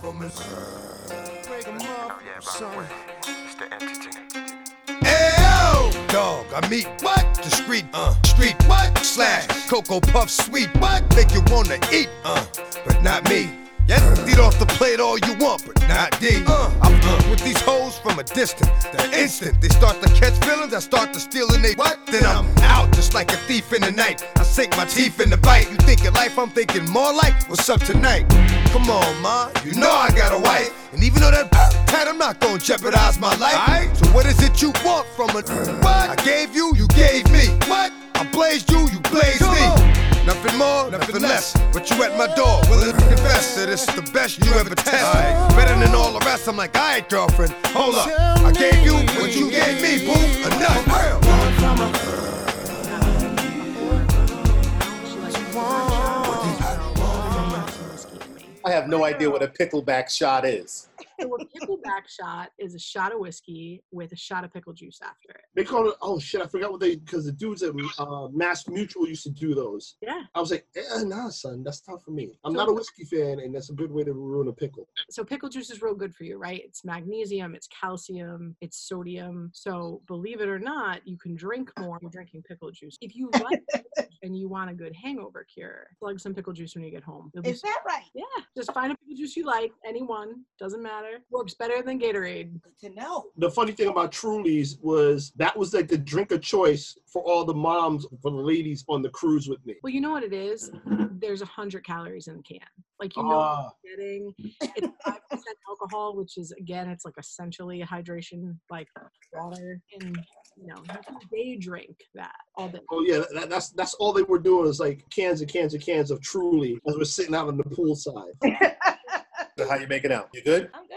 From us. Break 'em up, son. Ayo! Dog, I meet what? Discreet, uh, street what? Slash, Cocoa Puff sweet what? Make you wanna eat, uh, but not me. Yes, eat off the plate all you want, but not D. Uh, I'm uh, with these hoes from a distance. The instant they start to catch feelings, I start to steal and they what? Then I'm out just like a thief in the night. I sink my teeth in the bite. You thinking life, I'm thinking more like what's up tonight. Come on, ma, you know I got a wife. And even though that pat, I'm not gonna jeopardize my life. So what is it you want from a what? I gave you, you gave me. What? I blazed you, you blazed me. Nothing more, nothing less. But you at my door, willing to confess that it's the best you ever test. Better than all the rest. I'm like, alright, girlfriend, hold up. I gave you what you gave me, boo. Enough. Pearl. I have no idea what a pickleback shot is. So a pickleback shot is a shot of whiskey with a shot of pickle juice after it. They call it. Oh shit! I forgot what they because the dudes at uh, MassMutual used to do those. Yeah. I was like, eh, nah, son, that's not for me. I'm So- not a whiskey fan, and that's a good way to ruin a pickle. So pickle juice is real good for you, right? It's magnesium, it's calcium, it's sodium. So believe it or not, you can drink more drinking pickle juice. If you like it and you want a good hangover cure, plug some pickle juice when you get home. Is that right? Yeah, just find a pickle juice you like, any one, doesn't matter. Works better than Gatorade. Good to know. The funny thing about Truly's was that was like the drink of choice for all the moms, for the ladies on the cruise with me. Well, you know what it is? There's a hundred calories in the can. Like you know Ah. what you're getting. It's five percent alcohol, which is again, it's like essentially hydration, like water, and you know, you can day drink that all day. Oh yeah, that, that's that's all they were doing is like cans and cans and cans of Truly as we're sitting out on the poolside. So how you making out? You good? I'm good.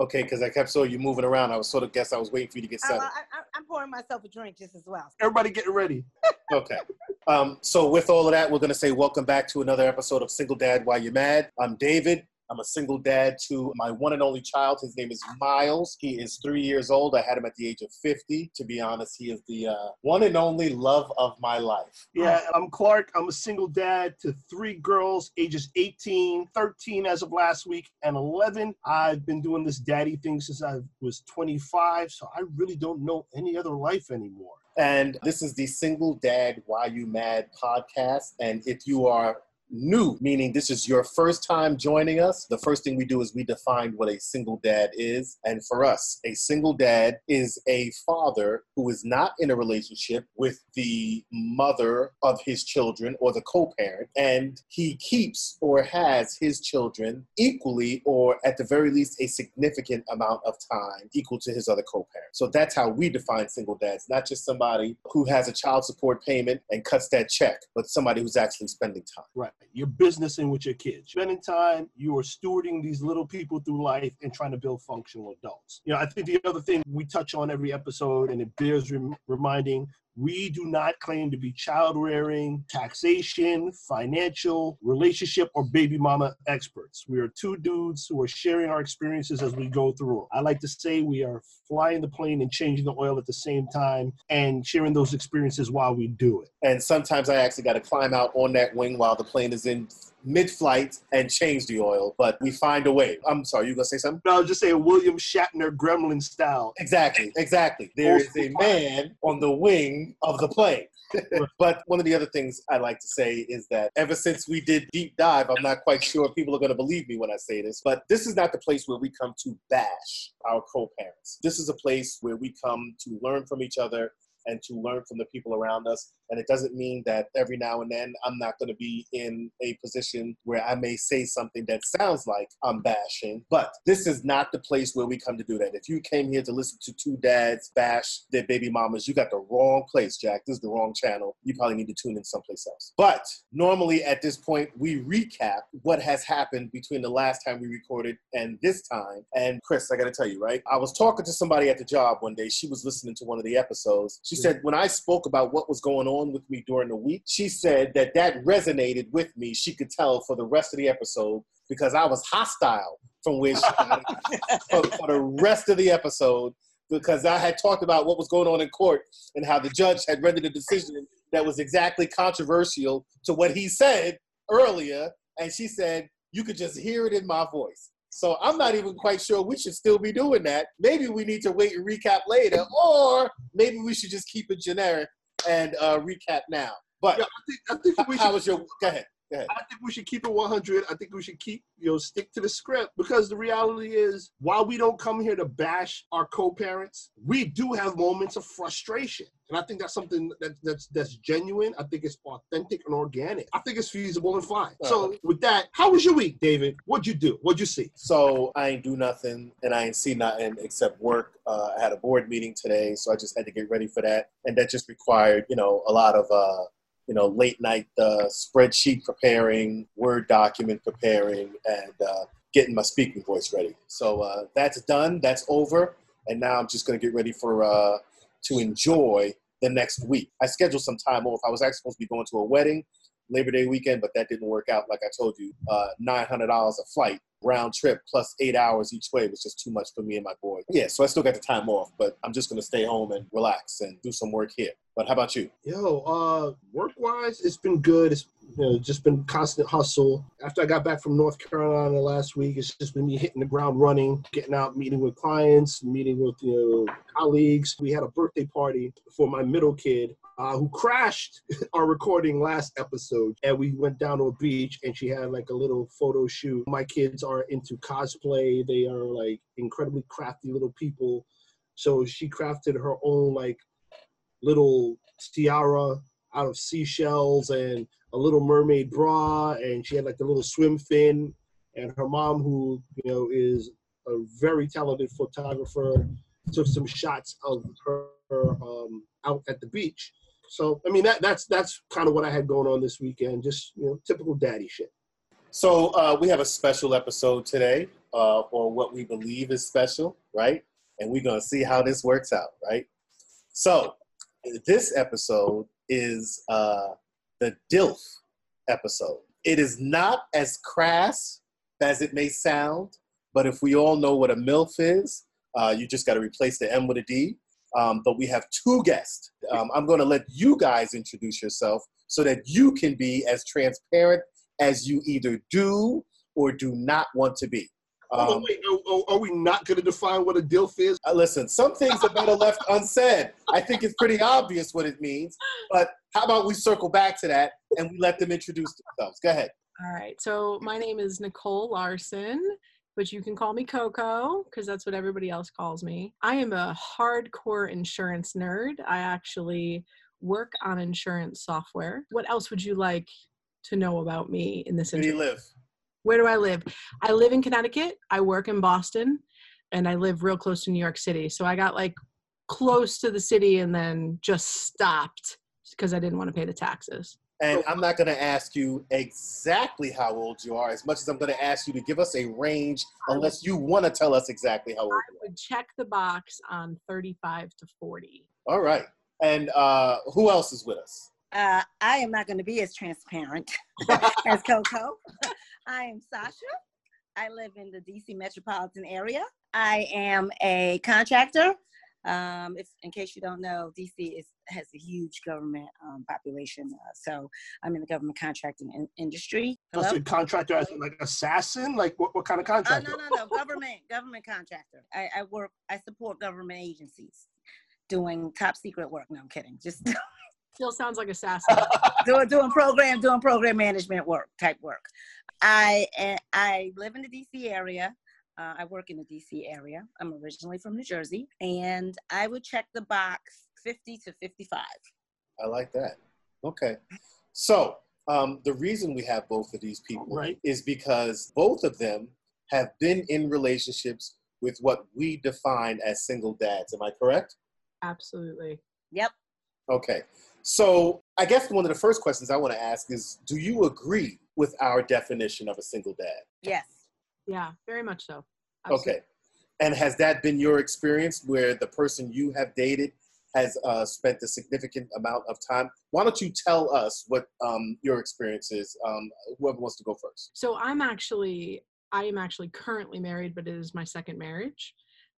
Okay, because I kept saw you moving around. I was sort of guess I was waiting for you to get settled. I, I- I'm pouring myself a drink just as well. Everybody getting ready. Okay. Um, so with all of that, we're gonna say welcome back to another episode of Single Dad Why You Mad. I'm David. I'm a single dad to my one and only child. His name is Miles. He is three years old. I had him at the age of 50. To be honest, he is the uh, one and only love of my life. Yeah, I'm Clark. I'm a single dad to three girls, ages 18, 13 as of last week, and 11. I've been doing this daddy thing since I was 25, so I really don't know any other life anymore. And this is the Single Dad Why You Mad podcast. And if you are new, meaning this is your first time joining us, the first thing we do is we define what a single dad is. And for us, a single dad is a father who is not in a relationship with the mother of his children or the co parent, and he keeps or has his children equally or at the very least a significant amount of time equal to his other co parent. So that's how we define single dads, not just somebody who has a child support payment and cuts that check, but somebody who's actually spending time. Right. You're businessing with your kids. Spending time, you are stewarding these little people through life and trying to build functional adults. You know, I think the other thing we touch on every episode, and it bears rem- reminding, we do not claim to be child rearing, taxation, financial, relationship, or baby mama experts. We are two dudes who are sharing our experiences as we go through. I like to say we are flying the plane and changing the oil at the same time and sharing those experiences while we do it. And sometimes I actually got to climb out on that wing while the plane is in mid flight and change the oil, but we find a way. I'm sorry, you to say something? But I was just saying William Shatner gremlin style. Exactly, exactly. There is a man on the wing of the plane. but one of the other things I like to say is that ever since we did deep dive, I'm not quite sure people are going to believe me when I say this, but this is not the place where we come to bash our co-parents. This is a place where we come to learn from each other and to learn from the people around us. And it doesn't mean that every now and then I'm not going to be in a position where I may say something that sounds like I'm bashing. But this is not the place where we come to do that. If you came here to listen to two dads bash their baby mamas, you got the wrong place, Jack. This is the wrong channel. You probably need to tune in someplace else. But normally at this point, we recap what has happened between the last time we recorded and this time. And Chris, I got to tell you, right? I was talking to somebody at the job one day. She was listening to one of the episodes. She said, when I spoke about what was going on with me during the week, she said that that resonated with me. She could tell for the rest of the episode because I was hostile from which for, for the rest of the episode because I had talked about what was going on in court and how the judge had rendered a decision that was exactly controversial to what he said earlier. And she said, you could just hear it in my voice. So I'm not even quite sure we should still be doing that. Maybe we need to wait and recap later, or maybe we should just keep it generic and uh, recap now. But Yeah, I think I think we how should was your? Go ahead. I think we should keep it 100. I think we should keep, you know, stick to the script because the reality is, while we don't come here to bash our co-parents, we do have moments of frustration, and I think that's something that, that's that's genuine. I think it's authentic and organic. I think it's feasible and fine. So, with that, how was your week, David? What'd you do? What'd you see? So I ain't do nothing, and I ain't see nothing except work. Uh, I had a board meeting today, so I just had to get ready for that, and that just required, you know, a lot of, uh, you know, late night uh, spreadsheet preparing, Word document preparing, and uh, getting my speaking voice ready. So uh, that's done. That's over, and now I'm just gonna get ready for uh, to enjoy the next week. I scheduled some time off. I was actually supposed to be going to a wedding Labor Day weekend, but that didn't work out. Like I told you, uh, nine hundred dollars a flight round trip plus eight hours each way was just too much for me and my boy. Yeah, so I still got the time off, but I'm just gonna stay home and relax and do some work here. But how about you? Yo, uh, work wise, it's been good. It's you know just been constant hustle. After I got back from North Carolina last week, it's just been me hitting the ground running, getting out, meeting with clients, meeting with you know colleagues. We had a birthday party for my middle kid. Uh, who crashed our recording last episode and we went down to a beach and she had like a little photo shoot my kids are into cosplay they are like incredibly crafty little people so she crafted her own like little tiara out of seashells and a little mermaid bra and she had like a little swim fin and her mom who you know is a very talented photographer took some shots of her um, out at the beach so i mean that that's that's kind of what i had going on this weekend just you know typical daddy shit So uh, we have a special episode today, uh, or what we believe is special, right? And we're gonna see how this works out, right? So this episode is uh, the DILF episode. It is not as crass as it may sound, but if we all know what a MILF is, uh, you just got to replace the M with a D. Um, but we have two guests. Um, I'm going to let you guys introduce yourself so that you can be as transparent as you either do or do not want to be. Oh, Um, wait, are, are- are we not going to define what a dilf is uh, listen, some things are better left unsaid. I think it's pretty obvious what it means, but how about we circle back to that and we let them introduce themselves? Go ahead. All right. So my name is Nicole Larson, but you can call me Coco because that's what everybody else calls me. I am a hardcore insurance nerd. I actually work on insurance software. What else would you like to know about me in this Where do you interview? live? Where do I live? I live in Connecticut. I work in Boston, and I live real close to New York City. So I got like close to the city and then just stopped because I didn't want to pay the taxes. And I'm not going to ask you exactly how old you are as much as I'm going to ask you to give us a range unless you want to tell us exactly how old you would check the box on 35 to 40. All right. And uh, who else is with us? Uh, I am not going to be as transparent as Coco. I am Sasha. I live in the DC metropolitan area. I am a contractor. Um, if, in case you don't know, DC is, has a huge government um, population. Uh, so I'm in the government contracting in- industry. That's Hello? a contractor as like assassin like what, what kind of Oh, contractor no, no, no. Government, government contractor. I, I work, I support government agencies doing top secret work. No, I'm kidding. Just Still sounds like a assassin. doing doing program doing program management work type work. I eh, I live in the DC area. Uh, I work in the DC area. I'm originally from New Jersey, and I would check the box 50 to 55. I like that. Okay. So um, the reason we have both of these people Right. is because both of them have been in relationships with what we define as single dads. Am I correct? Absolutely. Yep. Okay. So I guess one of the first questions I want to ask is Do you agree with our definition of a single dad? Yes. Yeah, very much so. Okay. And has that been your experience where the person you have dated has uh, spent a significant amount of time? Why don't you tell us what um, your experience is? Um, whoever wants to go first. So I'm actually, I am actually currently married, but it is my second marriage.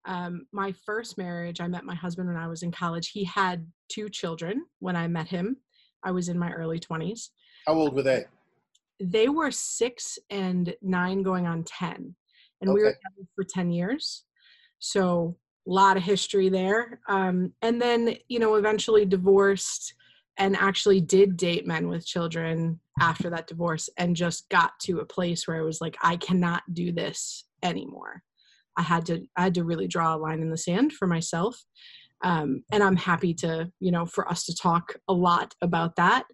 Um, my first marriage, I met my husband when I was in college. He had two children when I met him. I was in my early 20s. How old were they? they were six and nine going on 10 and we were together for 10 years so a lot of history there um, and then you know eventually divorced and actually did date men with children after that divorce and just got to a place where i was like i cannot do this anymore i had to i had to really draw a line in the sand for myself um, and i'm happy to you know for us to talk a lot about that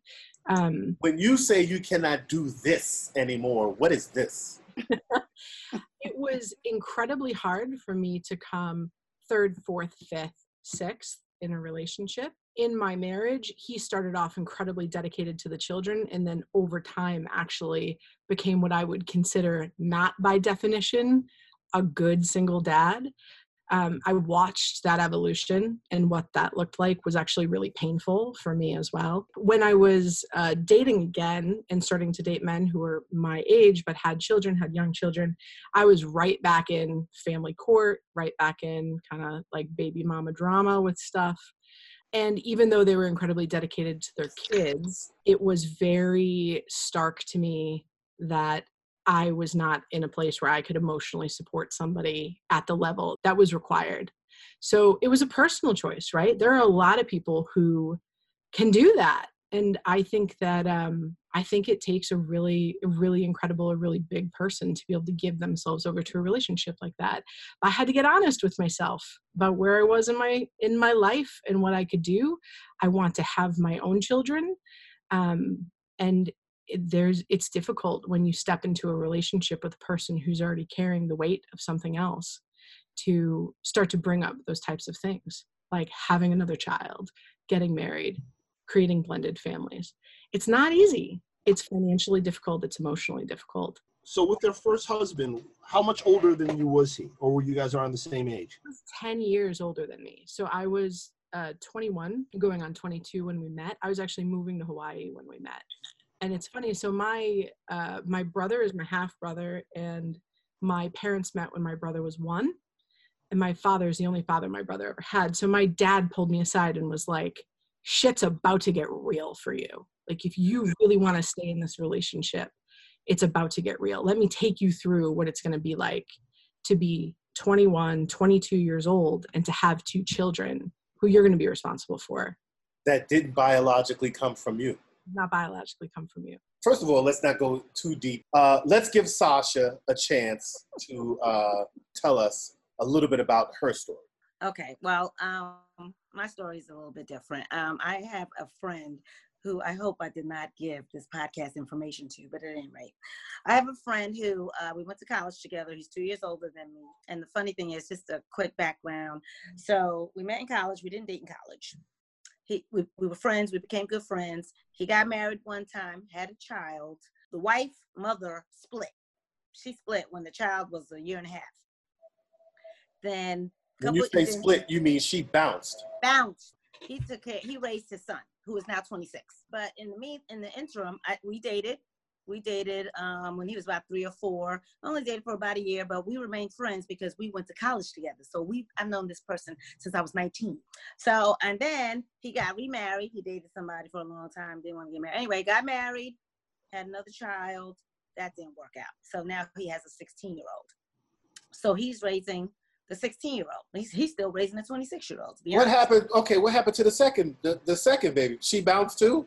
um, When you say you cannot do this anymore, what is this? it was incredibly hard for me to come third, fourth, fifth, sixth in a relationship. In my marriage, he started off incredibly dedicated to the children and then over time actually became what I would consider not by definition a good single dad. Um, I watched that evolution and what that looked like was actually really painful for me as well. When I was uh, dating again and starting to date men who were my age but had children, had young children, I was right back in family court, right back in kind of like baby mama drama with stuff. And even though they were incredibly dedicated to their kids, it was very stark to me that I was not in a place where I could emotionally support somebody at the level that was required. So it was a personal choice, right? There are a lot of people who can do that. And I think that um, I think it takes a really, really incredible, a really big person to be able to give themselves over to a relationship like that. I had to get honest with myself about where I was in my in my life and what I could do. I want to have my own children, um, and there's it's difficult when you step into a relationship with a person who's already carrying the weight of something else to start to bring up those types of things like having another child getting married creating blended families. It's not easy. It's financially difficult. It's emotionally difficult. So with their first husband, how much older than you was he, or were you guys around the same age? He was 10 years older than me. So i was uh, 21 going on 22 when we met. I was actually moving to hawaii when we met and it's funny so my uh, my brother is my half brother and my parents met when my brother was one and my father is the only father my brother ever had. So my dad pulled me aside and was like shit's about to get real for you. Like if you really want to stay in this relationship it's about to get real. Let me take you through what it's going to be like to be 21 22 years old and to have two children who you're going to be responsible for. That didn't biologically come from you. Not biologically come from you First of all, let's not go too deep. Uh, let's give Sasha a chance to uh, tell us a little bit about her story. Okay, well, um, my story is a little bit different. Um, I have a friend who I hope I did not give this podcast information to, but at any rate, I have a friend who uh, we went to college together. He's two years older than me. And the funny thing is, just a quick background. So we met in college. We didn't date in college. He, we, we were friends. We became good friends. He got married one time, had a child. The wife, mother split. She split when the child was a year and a half. Then When you say split, you mean she bounced. bounced. He took care. He raised his son, who is now 26. But in the mean, in the interim, I, we dated. We dated um, when he was about three or four. Only dated for about a year, but we remained friends because we went to college together. So we, I've known this person since I was 19. So and then he got remarried. He dated somebody for a long time. Didn't want to get married. Anyway, got married, had another child. That didn't work out. So now he has a 16 year old. So he's raising the 16 year old. He's, he's still raising the 26 year old. What happened? Okay, what happened to the second, the, the second baby? She bounced too.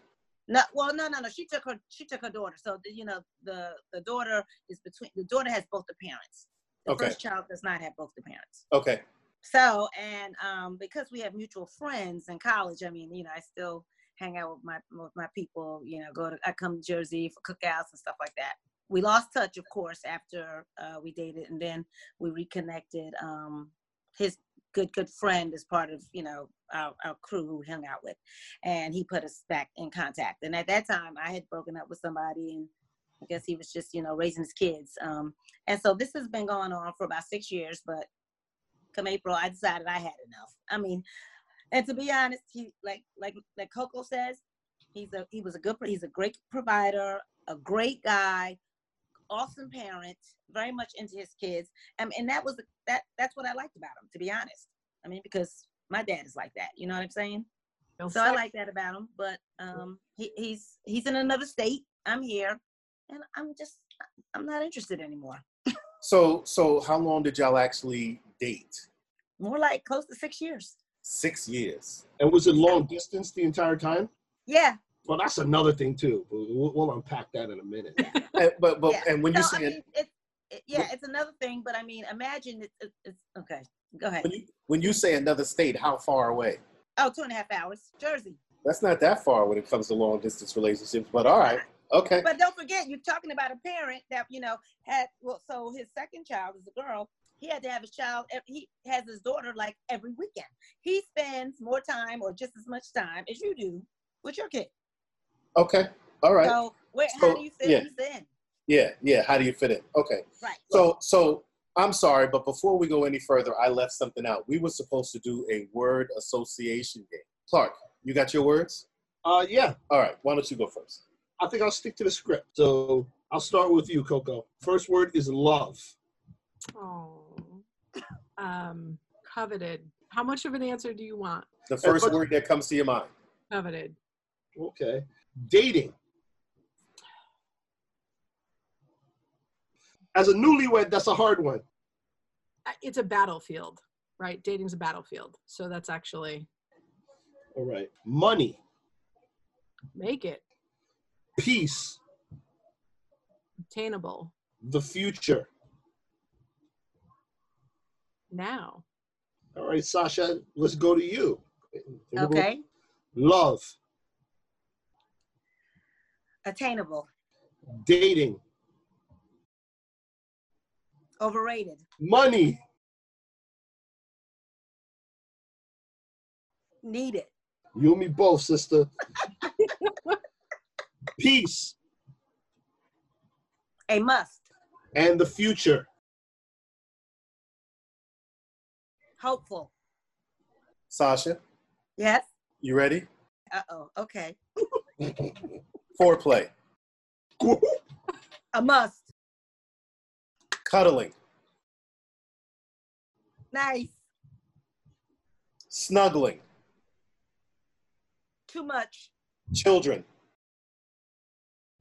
No, well, no, no, no. She took her. She took her daughter. So the, you know, the the daughter is between. The daughter has both the parents. The Okay. first child does not have both the parents. Okay, So and um, because we have mutual friends in college, I mean, you know, I still hang out with my with my people. You know, go to I come to Jersey for cookouts and stuff like that. We lost touch, of course, after uh, we dated, and then we reconnected. Um, his good good friend is part of you know our, our crew who we hung out with, and he put us back in contact. And at that time, I had broken up with somebody, and I guess he was just you know raising his kids. Um, and so this has been going on for about six years, but come April, I decided I had enough. I mean, and to be honest, he like like like Coco says, he's a he was a good he's a great provider, a great guy, awesome parent, very much into his kids. Um, and that was that that's what I liked about him, to be honest. I mean, because my dad is like that, you know what I'm saying? So I like that about him. But um, he, he's he's in another state. I'm here, and I'm just I'm not interested anymore. So, so how long did y'all actually date? More like close to six years. Six years. And was it long distance the entire time? Yeah. Well, that's another thing too. We'll, we'll unpack that in a minute. And, uh, but, but, yeah. and when you So, say I mean, it, it, yeah, it's another thing, but I mean, imagine it's, it's, it's okay. Go ahead. when you when you say another state, how far away? Oh, two and a half hours, Jersey. That's not that far when it comes to long distance relationships. But all right, okay. But don't forget, you're talking about a parent that you know had well. So his second child is a girl. He had to have his child. Eh, he has his daughter like every weekend. He spends more time or just as much time as you do with your kid. Okay. All right. So where, So, how do you fit yeah. in? Yeah. Yeah. How do you fit in? Okay. Right. So, so I'm sorry, but before we go any further, I left something out. We were supposed to do a word association game. Clark, you got your words? Uh, yeah, All right. Why don't you go first? I think I'll stick to the script. So I'll start with you, Coco. First word is love. Oh. Um, coveted. How much of an answer do you want? The first word that comes to your mind. Coveted. Okay. Dating. As a newlywed, that's a hard one. It's a battlefield, right? Dating's a battlefield. So that's actually All right. Money, make it peace, obtainable the future. now. All right, Sasha, let's go to you. Okay. Love, Attainable. dating, Overrated. money, Needed. you and me both, sister. peace A must. and the future. Hopeful. Sasha, Yes. you ready? Uh oh. Okay. Foreplay, A must. cuddling, Nice. snuggling, Too much. children,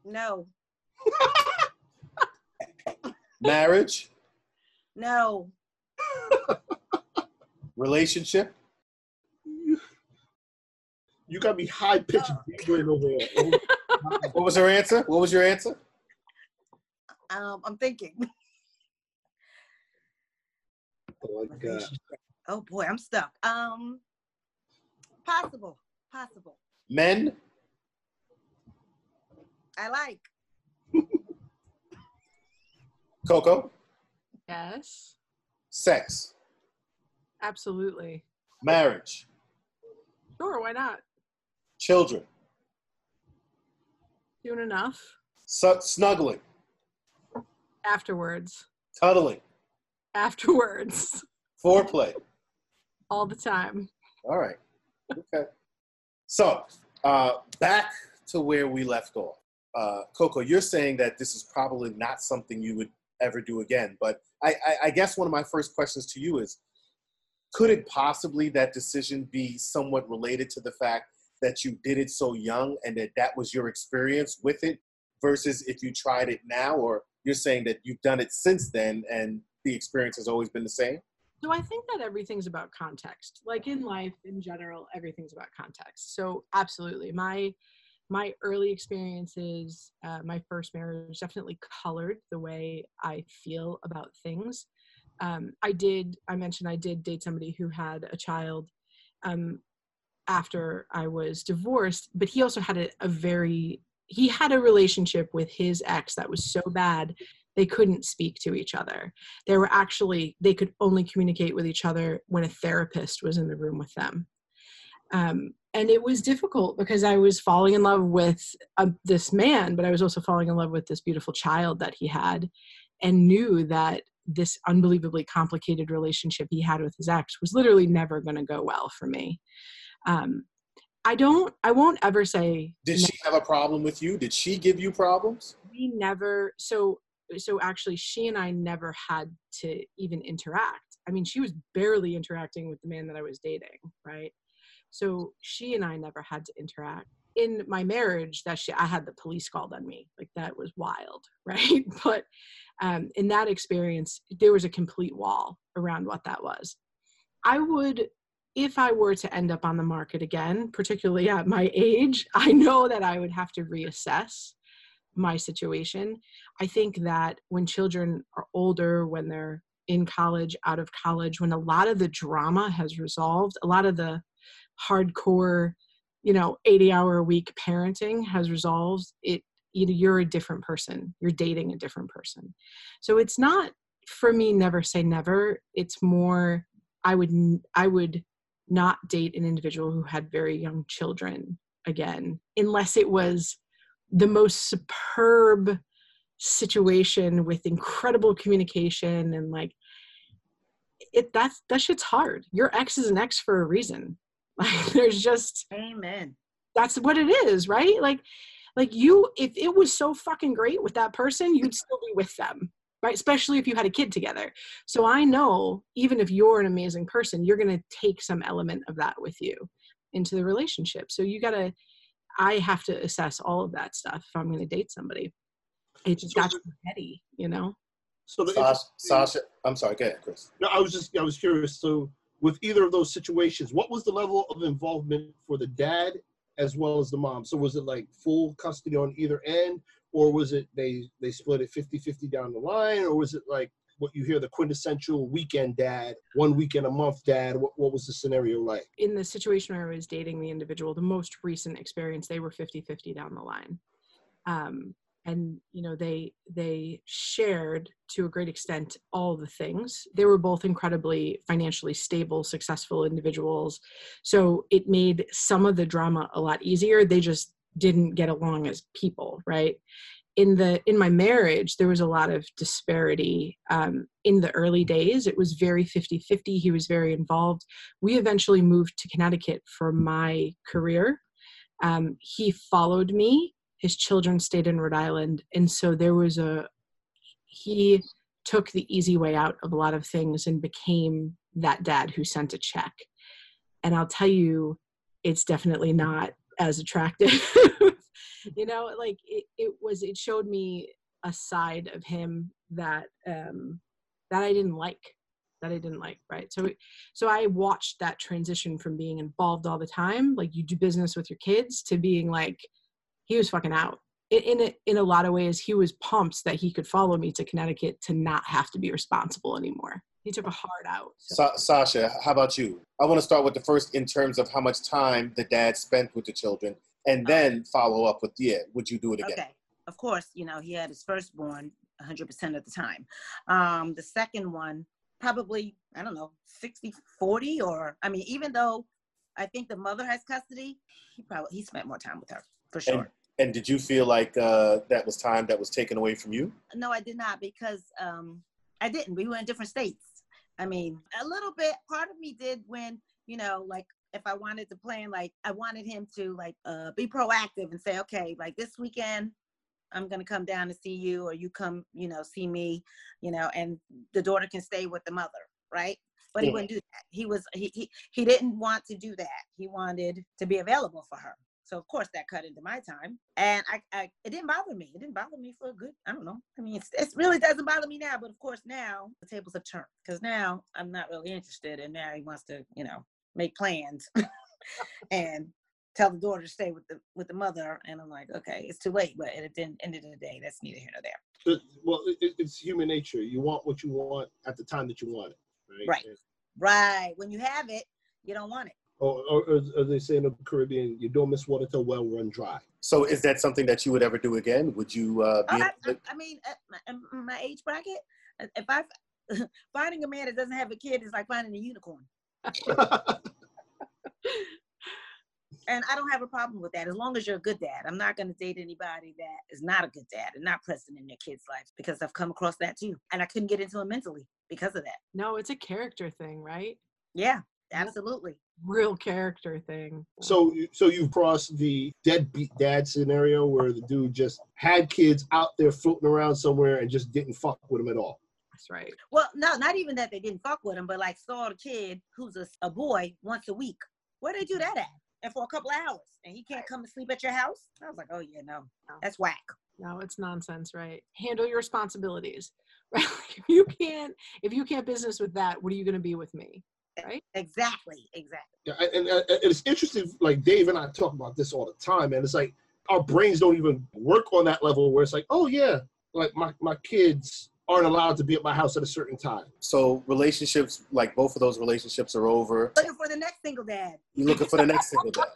No. marriage, No. relationship, You got me high pitched uh. giggling over there. What was her answer? What was your answer? Um, I'm thinking. Oh my god. Oh boy, I'm stuck. Um, possible. Possible. Men, I like. Coco, Yes. sex, Absolutely. marriage, Sure, why not? children, Soon enough. su- snuggling, Afterwards. cuddling, Afterwards. foreplay. All the time. All right. Okay. So, uh, back to where we left off. Uh, Coco, you're saying that this is probably not something you would ever do again. But I, I, I guess one of my first questions to you is could it possibly that decision be somewhat related to the fact that you did it so young and that that was your experience with it versus if you tried it now or you're saying that you've done it since then and the experience has always been the same So I think that everything's about context. Like in life in general, everything's about context. So absolutely, my my early experiences, uh, my first marriage definitely colored the way I feel about things. Um, I did. I mentioned I did date somebody who had a child um, after I was divorced, but he also had a, a very he had a relationship with his ex that was so bad they couldn't speak to each other. They were actually they could only communicate with each other when a therapist was in the room with them. Um, and it was difficult because i was falling in love with uh, this man but i was also falling in love with this beautiful child that he had and knew that this unbelievably complicated relationship he had with his ex was literally never going to go well for me um, i don't i won't ever say did she have a problem with you? Did she give you problems? We never so so actually she and i never had to even interact. I mean she was barely interacting with the man that i was dating right? So she and i never had to interact. In my marriage that she, i had the police called on me. Like that was wild right? But um, in that experience there was a complete wall around what that was. I would if i were to end up on the market again particularly at my age i know that i would have to reassess my situation. I think that when children are older when they're in college out of college when a lot of the drama has resolved a lot of the hardcore you know 80 hour a week parenting has resolved it you know you're a different person. You're dating a different person. So it's not for me never say never. It's more i would i would not date an individual who had very young children again unless it was the most superb situation with incredible communication and like it that's that shit's hard your ex is an ex for a reason like there's just Amen. that's what it is, right? Like like you if it was so fucking great with that person, you'd still be with them. Right? Especially if you had a kid together. So I know even if you're an amazing person, you're going to take some element of that with you into the relationship. So you got to I have to assess all of that stuff if I'm going to date somebody. It just So got the- too heady, you know? So the Sasha, Sasha, I'm sorry. Go ahead, Chris. No, I was just I was curious. So with either of those situations, what was the level of involvement for the dad as well as the mom? So was it like full custody on either end, or was it they they split it 50-50 down the line, or was it like what you hear the quintessential weekend dad, one weekend a month dad? What what was the scenario like? in the situation where I was dating the individual, the most recent experience, they were 50 50 down the line. Um, and you know they they shared to a great extent all the things they were both incredibly financially stable successful individuals so it made some of the drama a lot easier they just didn't get along as people right? In the in my marriage there was a lot of disparity um, in the early days it was very 50-50 he was very involved. We eventually moved to connecticut for my career. Um, he followed me his children stayed in rhode island and so there was a he took the easy way out of a lot of things and became that dad who sent a check. And i'll tell you it's definitely not as attractive. You know like it, it was it showed me a side of him that um that i didn't like that i didn't like right? So so i watched that transition from being involved all the time like you do business with your kids to being like he was fucking out in in a, in a lot of ways he was pumped that he could follow me to connecticut to not have to be responsible anymore he took a hard out so. Sa- Sasha, how about you? I want to start with the first in terms of how much time the dad spent with the children, and then follow up with yeah, would you do it again? Okay. Of course, you know, he had his firstborn 100% of the time. Um, the second one, probably, I don't know, 60, 40, or, I mean, even though I think the mother has custody, he probably, he spent more time with her, for sure. And, and did you feel like uh, that was time that was taken away from you? no, I did not because um, I didn't. We were in different states. I mean, a little bit. Part of me did when you know, like if I wanted to plan, like I wanted him to like uh, be proactive and say, okay, like this weekend. I'm gonna come down to see you, or you come, you know, see me, you know, and the daughter can stay with the mother, right? But he Mhm. wouldn't do that. He was he, he he didn't want to do that. He wanted to be available for her. So of course that cut into my time, and I, I it didn't bother me. It didn't bother me for a good. I don't know. I mean, it's, it really doesn't bother me now. But of course now the tables have turned because now I'm not really interested, and now he wants to, you know, make plans and tell the daughter to stay with the with the mother. And I'm like, okay, it's too late. But at the end end of the day, that's neither here nor there. But- Well, it- it, it's human nature. You want what you want at the time that you want it, right? Right. Right. When you have it, you don't want it. Or, or, or as they say in the Caribbean, you don't miss water till well run dry. So is that something that you would ever do again? Would you uh, Oh, be? I, I, to- I mean, at my, at my age bracket, if I finding a man that doesn't have a kid is like finding a unicorn, and I don't have a problem with that as long as you're a good dad. I'm not going to date anybody that is not a good dad and not present in their kid's lives because I've come across that too, and I couldn't get into it mentally because of that. no it's a character thing right Yeah, Yeah. absolutely. Real character thing So, so you've crossed the deadbeat dad scenario where the dude just had kids out there floating around somewhere and just didn't fuck with them at all. that's right Well, no, not even that they didn't fuck with them, but like saw the kid who's a, a boy once a week. Where they do that at? and for a couple hours, and he can't come and sleep at your house. I was like, oh yeah, no, No. that's whack. No, it's nonsense, right? Handle your responsibilities. Right? if you can't if you can't business with that, what are you gonna be with me? Exactly, exactly. Yeah, and, and, and it's interesting. Like Dave and I talk about this all the time, and it's like our brains don't even work on that level where it's like, oh yeah, like my my kids aren't allowed to be at my house at a certain time. So relationships, like both of those relationships, are over. Looking for the next single dad. You're looking for the next single dad.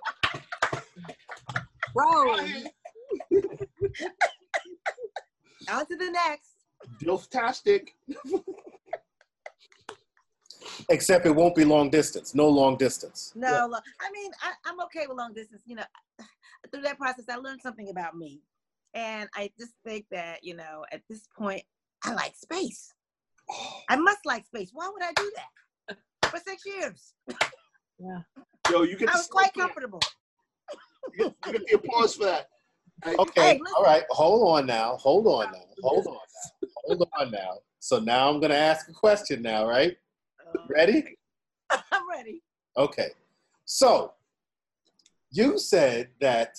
Bro, On to the next. Dilf-tastic. Except it won't be long distance. No long distance. No, Yeah. I mean, I, I'm okay with long distance. You know, through that process, I learned something about me. And I just think that, you know, at this point, I like space. I must like space. Why would I do that? For six years. yeah. Yo, you get I to was quite comfortable. You get, you get the applause for that. Okay, Hey, all right. Hold on now. Hold on now. Hold on now. Hold on now. So now I'm gonna ask a question now, right? Ready? I'm ready. Okay. So you said that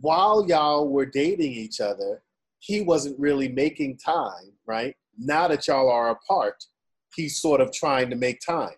while y'all were dating each other, he wasn't really making time, right? Now that y'all are apart, he's sort of trying to make time.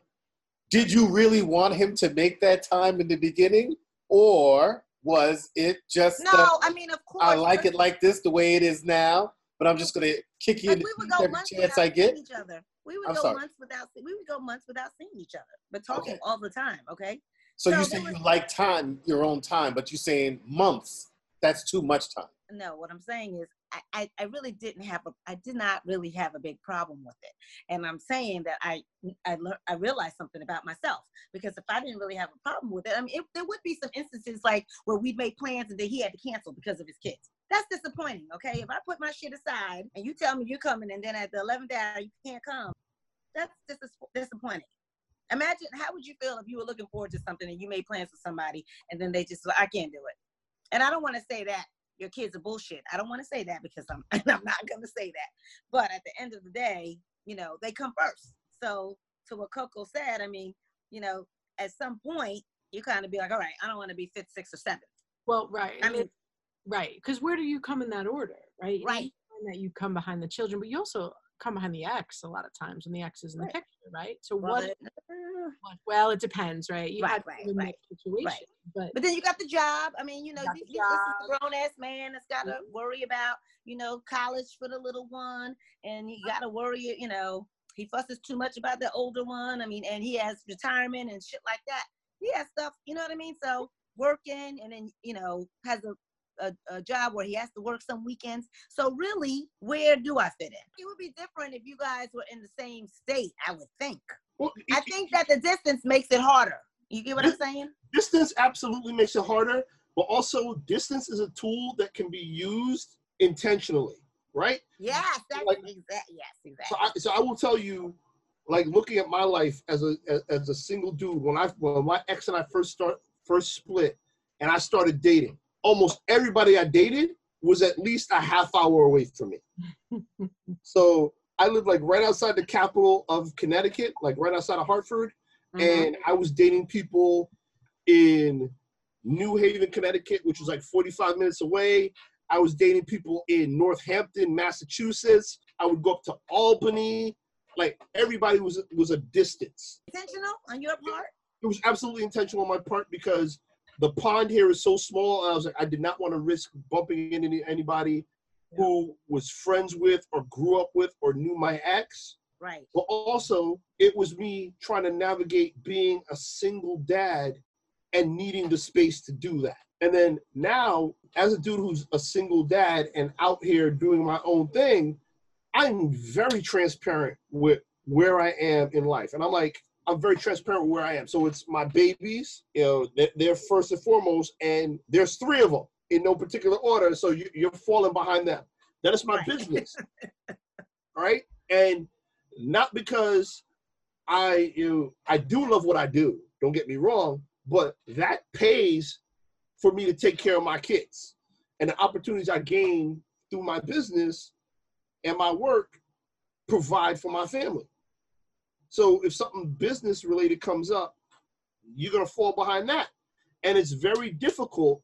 Did you really want him to make that time in the beginning? Or was it just No, the, I mean, of course. I like it like this the way it is now, but I'm just gonna kick you in the we go every chance I get? each other. We would I'm go sorry. months without we would go months without seeing each other, but talking Okay. all the time. Okay. So you say there you like time, your own time, but you're saying months. That's too much time. No, what I'm saying is I, I, I really didn't have a I did not really have a big problem with it. And I'm saying that I I lear- I realized something about myself because if I didn't really have a problem with it, I mean it, there would be some instances like where we'd made plans and then he had to cancel because of his kids. That's disappointing, okay? If I put my shit aside and you tell me you're coming and then at the 11th hour you can't come, that's dis- disappointing. Imagine how would you feel if you were looking forward to something and you made plans with somebody and then they just I can't do it. And I don't want to say that your kids are bullshit. I don't want to say that because I'm I'm not gonna say that. But at the end of the day, you know, they come first. So to what Coco said, I mean, you know, at some point you kind of be like, all right, I don't want to be fifth, sixth, or seventh. Well, right. I mean, right. Because where do you come in that order, right? You Right. That you come behind the children, but you also come behind the ex a lot of times when the ex is in the picture, right? So well, what? what- Well, it depends, right? You Right, had right, a right, situation, but But then you got the job. I mean, you know, got this, this is a grown ass man that's got to mm-hmm. worry about, you know, college for the little one, and you got to worry, you know, he fusses too much about the older one. I mean, and he has retirement and shit like that. He has stuff, you know what I mean? So working, and then you know, has a a, a job where he has to work some weekends. So really, where do I fit in? It would be different if you guys were in the same state. I would think. well, I think that the distance makes it harder. You get what I'm saying? distance absolutely makes it harder, but also distance is a tool that can be used intentionally, right? Yes, that's Like- exact. Yes, So exactly. I, so I will tell you, like looking at my life as a as, as a single dude, when I when my ex and I first start first split, and I started dating, almost everybody I dated was at least a half hour away from me. so I lived like right outside the capital of Connecticut, like right outside of Hartford, Mhm. and I was dating people in New Haven, Connecticut, which was like 45 minutes away. I was dating people in Northampton, Massachusetts. I would go up to Albany. Like everybody was was a distance. Intentional on your part? It was absolutely intentional on my part because the pond here is so small. I was like, I did not want to risk bumping into any- anybody who was friends with or grew up with or knew my ex Right. but also it was me trying to navigate being a single dad and needing the space to do that. And then now, as a dude who's a single dad and out here doing my own thing, I'm very transparent with where I am in life. And I'm like, I'm very transparent with where I am. So it's my babies, you know, they're, they're first and foremost, and there's three of them in no particular order. So you, you're falling behind them. That is my Right. business. right? And not because I you know, I do love what I do. Don't get me wrong, but that pays for me to take care of my kids and the opportunities I gain through my business and my work provide for my family. So if something business related comes up, you're gonna fall behind that. And it's very difficult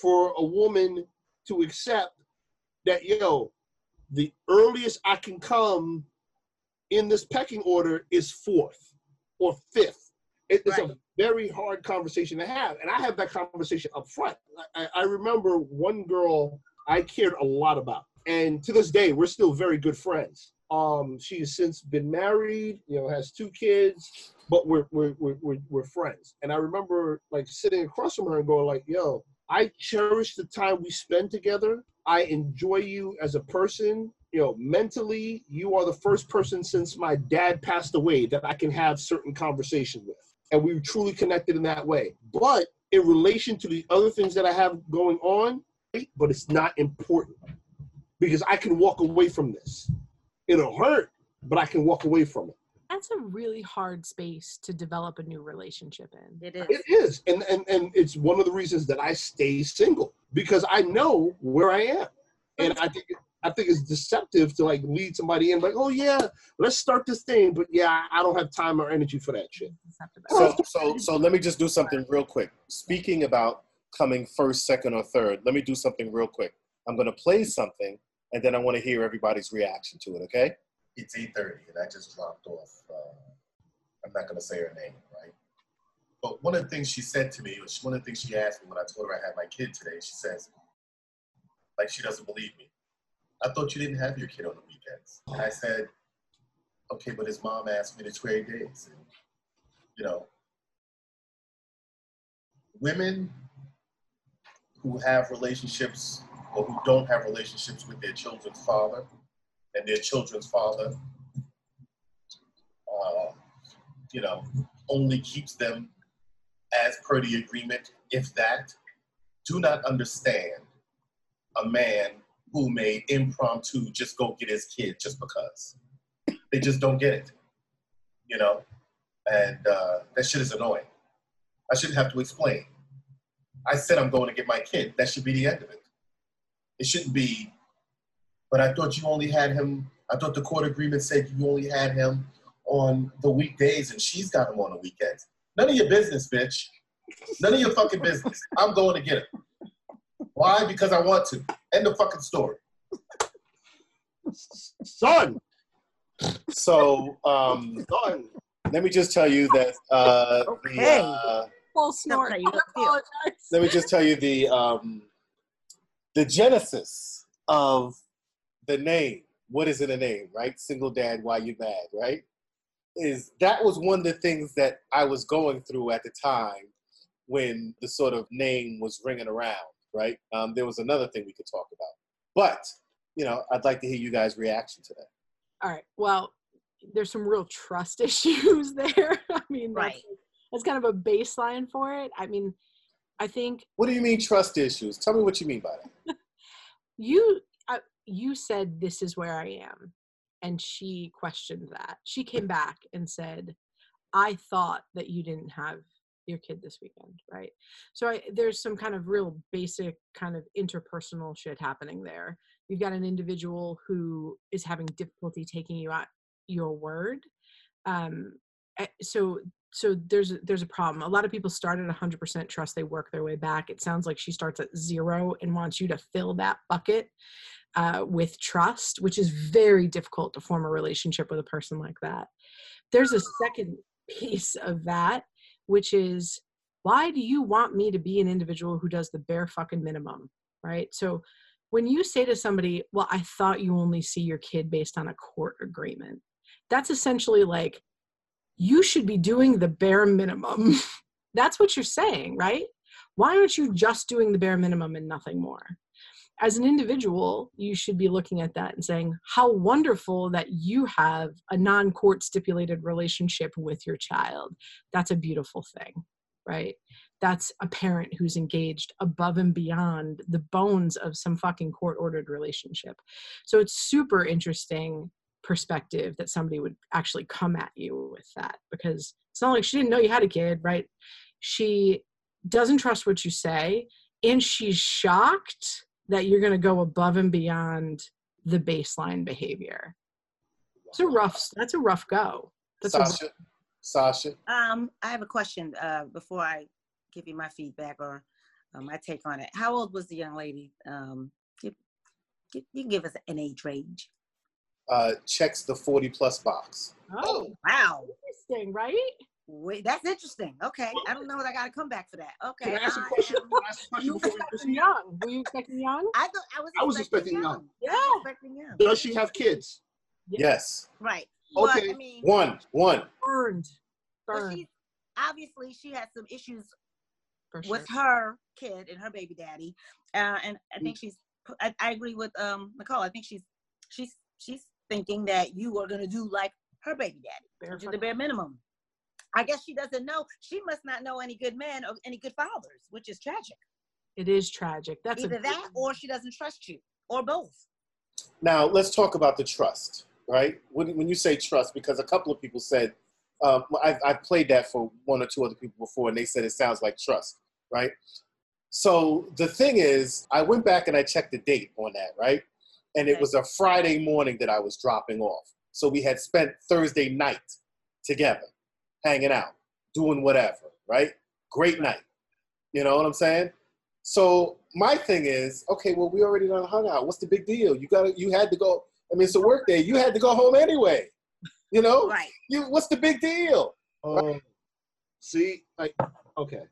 for a woman to accept that, yo, the earliest I can come in this pecking order is fourth or fifth. It- It's Right. a very hard conversation to have. And I have that conversation up front. I, I remember one girl I cared a lot about. And to this day, we're still very good friends. Um, she has since been married, you know, has two kids, but we're, we're, we're, we're, friends. And I remember like sitting across from her and going like, yo, I cherish the time we spend together. I enjoy you as a person. You know, mentally, you are the first person since my dad passed away that I can have certain conversation with. And we were truly connected in that way. But in relation to the other things that I have going on, but it's not important because I can walk away from this. It'll hurt, but I can walk away from it. That's a really hard space to develop a new relationship in. It is. It is, and and and it's one of the reasons that I stay single because I know where I am, and I think I think it's deceptive to like lead somebody in like, oh yeah, let's start this thing, but yeah, I don't have time or energy for that shit. So, so, so let me just do something real quick. Speaking about coming first, second, or third, let me do something real quick. I'm going to play something, and then I want to hear everybody's reaction to it. Okay? It's 8:30, and I just dropped off. Uh, I'm not going to say her name, right? But one of the things she said to me, was one of the things she asked me when I told her I had my kid today, she says, like she doesn't believe me. I thought you didn't have your kid on the weekends. And I said, okay, but his mom asked me to trade days. And, you know, women who have relationships or who don't have relationships with their children's father and their children's father, uh, you know, only keeps them as per the agreement, if that, do not understand a man who may impromptu just go get his kid just because. They just don't get it, you know? And uh, that shit is annoying. I shouldn't have to explain. I said I'm going to get my kid. That should be the end of it. It shouldn't be, but I thought you only had him, I thought the court agreement said you only had him on the weekdays and she's got him on the weekends. None of your business, bitch. None of your fucking business. I'm going to get him. Why? Because I want to. End the fucking story. Son, So, um, son, let me just tell you that uh, the, uh, Full snort. I apologize. let me just tell you the um, the genesis of the name. What is in a name, right? Single dad, why you mad, right? Is that was one of the things that I was going through at the time when the sort of name was ringing around, right? Um, there was another thing we could talk about, but you know, I'd like to hear you guys' reaction to that. All right. Well, there's some real trust issues there. I mean, that's, Right. that's kind of a baseline for it. I mean, I think What do you mean trust issues? Tell me what you mean by that. you uh, you said this is where I am, and she questioned that. She came back and said, "I thought that you didn't have your kid this weekend, right?" So I, there's some kind of real basic kind of interpersonal shit happening there. You've got an individual who is having difficulty taking you at your word. Um, eh, so so there's there's a problem. A lot of people start at 100% trust. They work their way back. It sounds like she starts at zero and wants you to fill that bucket uh, with trust, which is very difficult to form a relationship with a person like that. There's a second piece of that, which is why do you want me to be an individual who does the bare fucking minimum, right? So when you say to somebody, well, I thought you only see your kid based on a court agreement, that's essentially like, you should be doing the bare minimum. That's what you're saying, right? Why aren't you just doing the bare minimum and nothing more? As an individual, you should be looking at that and saying, How wonderful that you have a non court stipulated relationship with your child. That's a beautiful thing, right? That's a parent who's engaged above and beyond the bones of some fucking court ordered relationship. So it's super interesting perspective that somebody would actually come at you with that because it's not like she didn't know you had a kid, right? She doesn't trust what you say and she's shocked that you're going to go above and beyond the baseline behavior. It's a rough that's a rough go. That's a, Sasha, Sasha, Um, I have a question uh, before I give you my feedback or uh, my take on it. How old was the young lady? Um, give, give, you can give us an age range. Uh, checks the 40 plus box. Oh, Wow. interesting, right? Wait, that's interesting. Okay, I don't know what I got to come back for that. Okay. Can I ask a I question? am- Can I ask a question You before we expecting young? Were you expecting young? I thought I was. I was expecting young. I was Yeah. expecting young. Does she have kids? Yes. Right. Okay. But, I mean, One. One. Burned. Burned. she's obviously she has some issues For sure. with her kid and her baby daddy, uh, and I think she's. I, I agree with um Nicole. I think she's she's she's thinking that you are gonna do like her baby daddy, Bare which is the bare minimum. I guess she doesn't know. She must not know any good men or any good fathers, which is tragic. It is tragic. That's Either a that or she doesn't trust you, or both. Now let's talk about the trust, right? When, when you say trust, because a couple of people said, um, I, I played that for one or two other people before, and they said it sounds like trust, right? So the thing is, I went back and I checked the date on that, right? And it was a Friday morning that I was dropping off. So we had spent Thursday night together, hanging out, doing whatever, right? Great night. You know what I'm saying? So my thing is, okay, well, we already done hung out. What's the big deal? You got to you had to go. I mean, it's a work day. You had to go home anyway. You know, Right. you what's the big deal? Um, see, like, okay.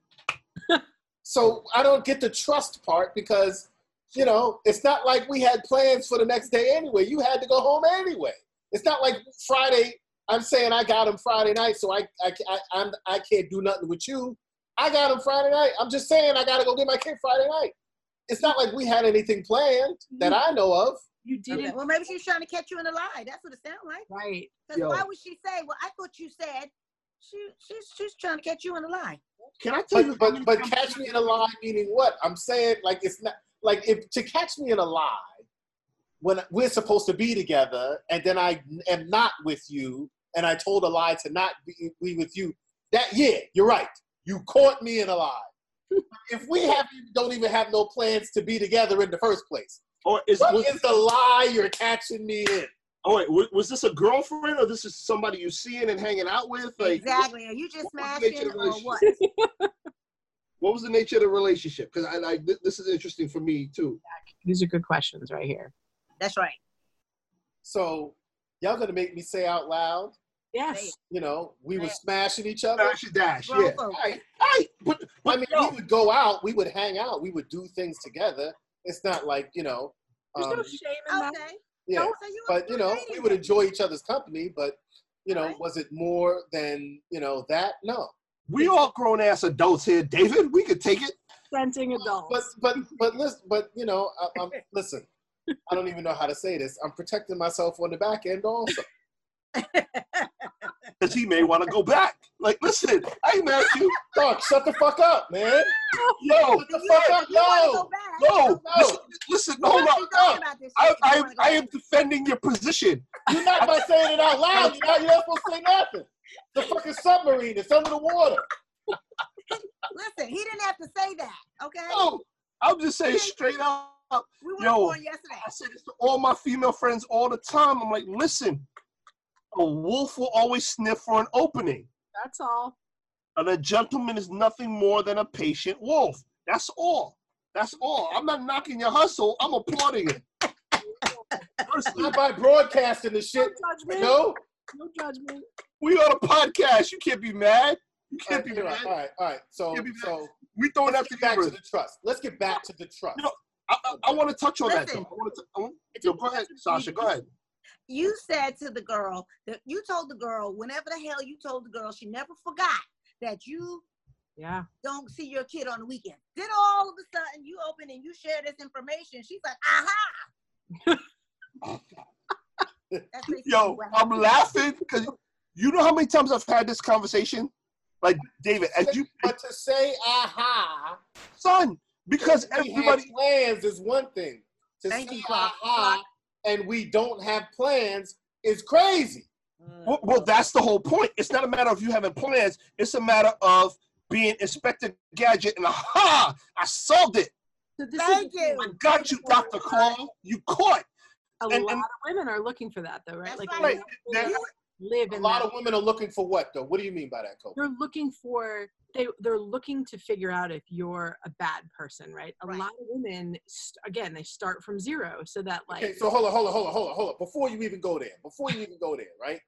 So I don't get the trust part because, you know, it's not like we had plans for the next day anyway. You had to go home anyway. It's not like Friday. I'm saying I got him Friday night, so I I I, I'm, I can't do nothing with you. I got him Friday night. I'm just saying I got to go get my kid Friday night. It's not like we had anything planned mm-hmm. that I know of. You didn't. Well, maybe she's trying to catch you in a lie. That's what it sounds like. Right. Because why would she say? Well, I thought you said she she's she's trying to catch you in a lie. Can I tell you? But how but but catch me in a lie meaning what? I'm saying like it's not like if to catch me in a lie when we're supposed to be together and then I am not with you and I told a lie to not be, be with you. That yeah, you're right. You caught me in a lie. if we have don't even have no plans to be together in the first place, Or is, what was, is the lie you're catching me in? oh wait, was, was this a girlfriend or this is somebody you seeing and hanging out with? Like, exactly. Are you just what was smashing or what? what was the nature of the relationship? Because I, I th- this is interesting for me too. These are good questions right here. That's right. So y'all gonna make me say out loud, Yes. you know, we were smashing each other. Dash and dash, Grown yeah. folks. Right. Hey, but, I mean, yo, we would go out, we would hang out, we would do things together. It's not like you know, There's um, no shame in that. Okay. yeah. So you But you know, we would enjoy each other's company. But you know, Alright. was it more than you know that? No. We all grown ass adults here, David. We could take it. Consenting adults. But but but listen, but you know, I, I'm listen. I don't even know how to say this. I'm protecting myself on the back end also. Because he may want to go back. Like, listen, I ain't mad at you. Dog, shut the fuck up, man. Yo, Shut the fuck up, you wanna yo. no, No. listen, listen, You hold must on. be talking about this I, I, I am defending your position. You're not by saying it out loud. You're not, you're not supposed to say nothing. The fucking submarine. It's under the water. Listen, he didn't have to say that. Okay. No, I'm just saying straight up. we were yo. yesterday. I said this to all my female friends all the time. I'm like, listen, a wolf will always sniff for an opening. That's all. And a gentleman is nothing more than a patient wolf. That's all. That's all. I'm not knocking your hustle. I'm applauding it. Personally, Not by broadcasting the shit. No judgment. No. No judgment. We on a podcast. You can't be mad. You can't right, be all right, mad. all right, all right. So, Can't be mad. so We throwing that let's get back to the trust. Let's get back to the trust. You know, I, I, I want to touch on that. Listen. Though. I want to. I want, yo, go ahead, Sasha. Go ahead. You said to the girl that you told the girl whenever the hell you told the girl she never forgot that you Yeah. don't see your kid on the weekend. Then all of a sudden you open and you share this information. She's like, aha. That's Yo, I'm laughing because you know how many times I've had this conversation. Like David, as you, but to say aha, son, because everybody. plans is one thing. To Thank say you, aha and we don't have plans is crazy. Well, well, that's the whole point. It's not a matter of you having plans. It's a matter of being Inspector Gadget and aha, I solved it. So this Thank is you. I got you, Dr. Claw. You caught. A And- lot and- of women are looking for that, though, right? That's Like, right. a lot of That- women- live A in lot that of women are looking for what though? What do you mean by that, Coco? they're looking for they they're looking to figure out if you're a bad person right a Right. lot of women st- again they start from zero so that like Okay, so hold on, hold on, hold on, hold on, hold on. Before you even go there, before you even go there, right?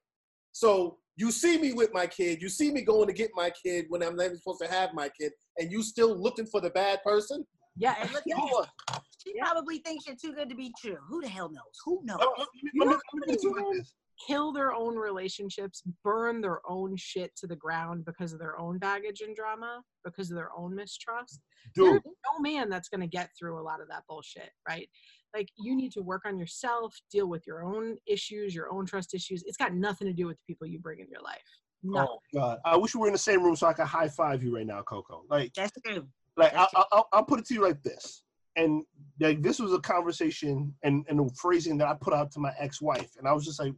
So you see me with my kid, you see me going to get my kid when I'm not even supposed to have my kid, and you still looking for the bad person? yeah And look at Hold this. on. She Yeah. probably thinks you're too good to be true. Who the hell knows? Who knows? Let me- let me- let me- let me put it to you like this. Kill their own relationships burn their own shit to the ground because of their own baggage and drama because of their own mistrust Dude, there's no man that's going to get through a lot of that bullshit right? Like you need to work on yourself deal with your own issues your own trust issues. It's got nothing to do with the people you bring in your life. No oh God, I wish we were in the same room so I could high five you right now, Coco. Like, That's true. like That's I'll, I'll, I'll put it to you like this and like this was a conversation and, and a phrasing that i put out to my ex-wife and i was just like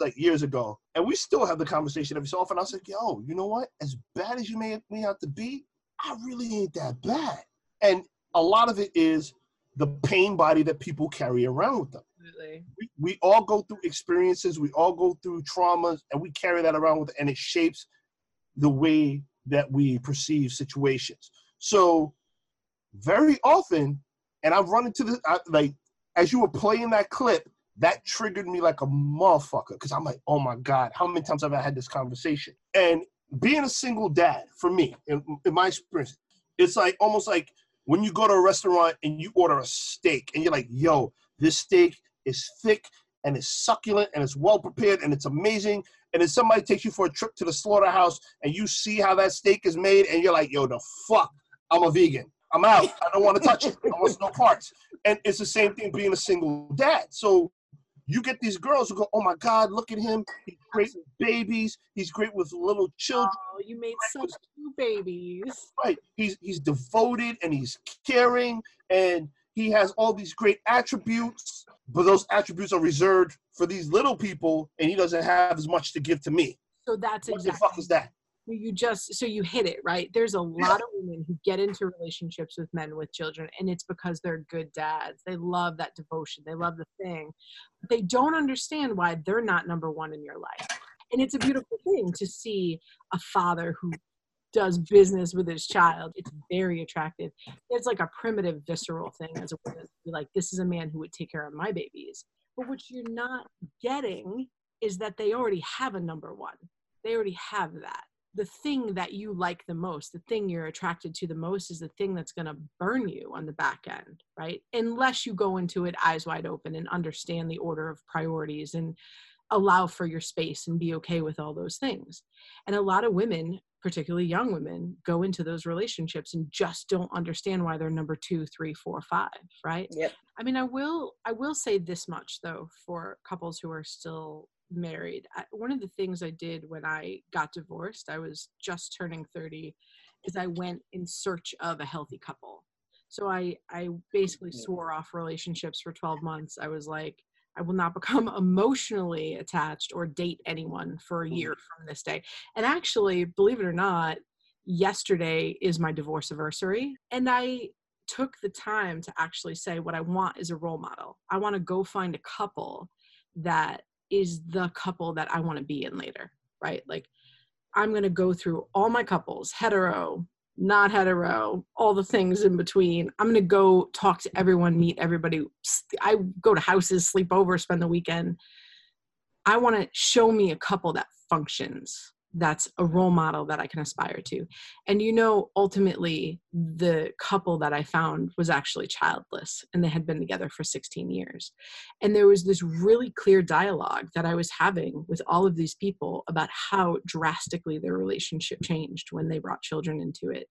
like years ago and we still have the conversation every so often. I was like yo you know what? As bad as you make me out to be i really ain't that bad. And a lot of it is the pain body that people carry around with them. Absolutely. We, we all go through experiences we all go through traumas and we carry that around with and it shapes the way that we perceive situations. So very often and i've run into this I, like as you were playing that clip that triggered me like a motherfucker because i'm like oh my god how many times have i had this conversation and being a single dad for me in, in my experience it's like almost like when you go to a restaurant and you order a steak and you're like yo this steak is thick and it's succulent and it's well prepared and it's amazing. And then somebody takes you for a trip to the slaughterhouse and you see how that steak is made and you're like, yo, the fuck, I'm a vegan. I'm out. I don't want to touch it. I want no parts. And it's the same thing being a single dad. So you get these girls who go, oh my God, look at him. He's great with babies. He's great with little children. oh you made such cute babies Right. He's he's devoted and he's caring and he has all these great attributes, but those attributes are reserved for these little people, and he doesn't have as much to give to me. so that's What the exactly fuck is that? You just so you hit it right? There's a lot of women who get into relationships with men with children and it's because they're good dads. They love that devotion. They love the thing. They don't understand why they're not number one in your life. And it's a beautiful thing to see a father who does business with his child. It's very attractive. It's like a primitive visceral thing as a woman like this is a man who would take care of my babies. But what you're not getting is that they already have a number one. They already have that the thing that you like the most, the thing you're attracted to the most is the thing that's going to burn you on the back end, right? Unless you go into it eyes wide open and understand the order of priorities and allow for your space and be okay with all those things. And a lot of women, particularly young women, go into those relationships and just don't understand why they're number two, three, four, five, right? Yep. I mean, I will I will say this much though for couples who are still married. I, one of the things I did when I got divorced, I was just turning 30, is I went in search of a healthy couple. So I I basically mm-hmm. swore off relationships for 12 months. I was like I will not become emotionally attached or date anyone for a year mm-hmm. from this day. And actually, believe it or not, yesterday is my divorce anniversary and I took the time to actually say what I want is a role model. I want to go find a couple that is the couple that I want to be in later, right? Like I'm going to go through all my couples, hetero, not hetero, all the things in between. I'm going to go talk to everyone, meet everybody. I go to houses, sleep over, spend the weekend. I want to show me a couple that functions that's a role model that I can aspire to. And you know, ultimately, the couple that I found was actually childless and they had been together for 16 years. And there was this really clear dialogue that I was having with all of these people about how drastically their relationship changed when they brought children into it.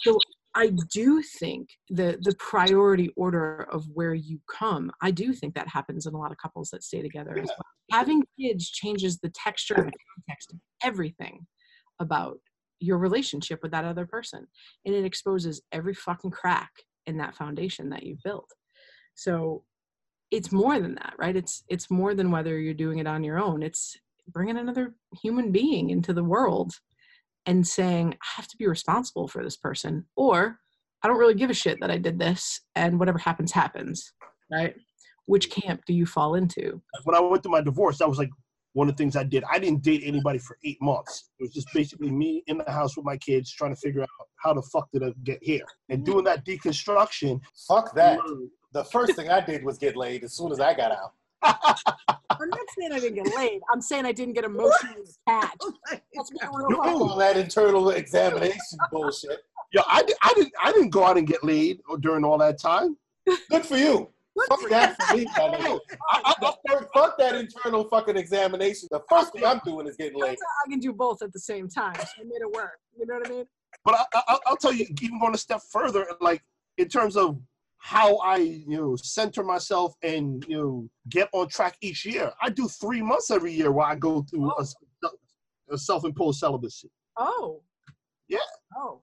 So I do think the the priority order of where you come, I do think that happens in a lot of couples that stay together as well. Having kids changes the texture and the context of everything about your relationship with that other person. And it exposes every fucking crack in that foundation that you've built. So it's more than that, right? It's it's more than whether you're doing it on your own. It's bringing another human being into the world and saying, I have to be responsible for this person, or I don't really give a shit that I did this, and whatever happens, happens, right? Which camp do you fall into? When I went through my divorce, that was like one of the things I did, I didn't date anybody for eight months. It was just basically me in the house with my kids trying to figure out how the fuck did I get here. And mm-hmm. doing that deconstruction. Fuck that. The first thing I did was get laid as soon as I got out. I'm not saying I didn't get laid. I'm saying I didn't get emotionally attached. Oh That's my real No. All that internal examination bullshit. Yo, I, I didn't I didn't go out and get laid during all that time. Good for you. Fuck that for me. I, I, Fuck, fuck that internal fucking examination. The first thing I'm doing is getting laid. I can do both at the same time. So I made it work. You know what I mean? but I, I, I'll tell you, even going a step further, like in terms of how I, you know, center myself and you know get on track each year. I do three months every year where I go through oh. a, a self-imposed celibacy. Oh. Yeah. Oh.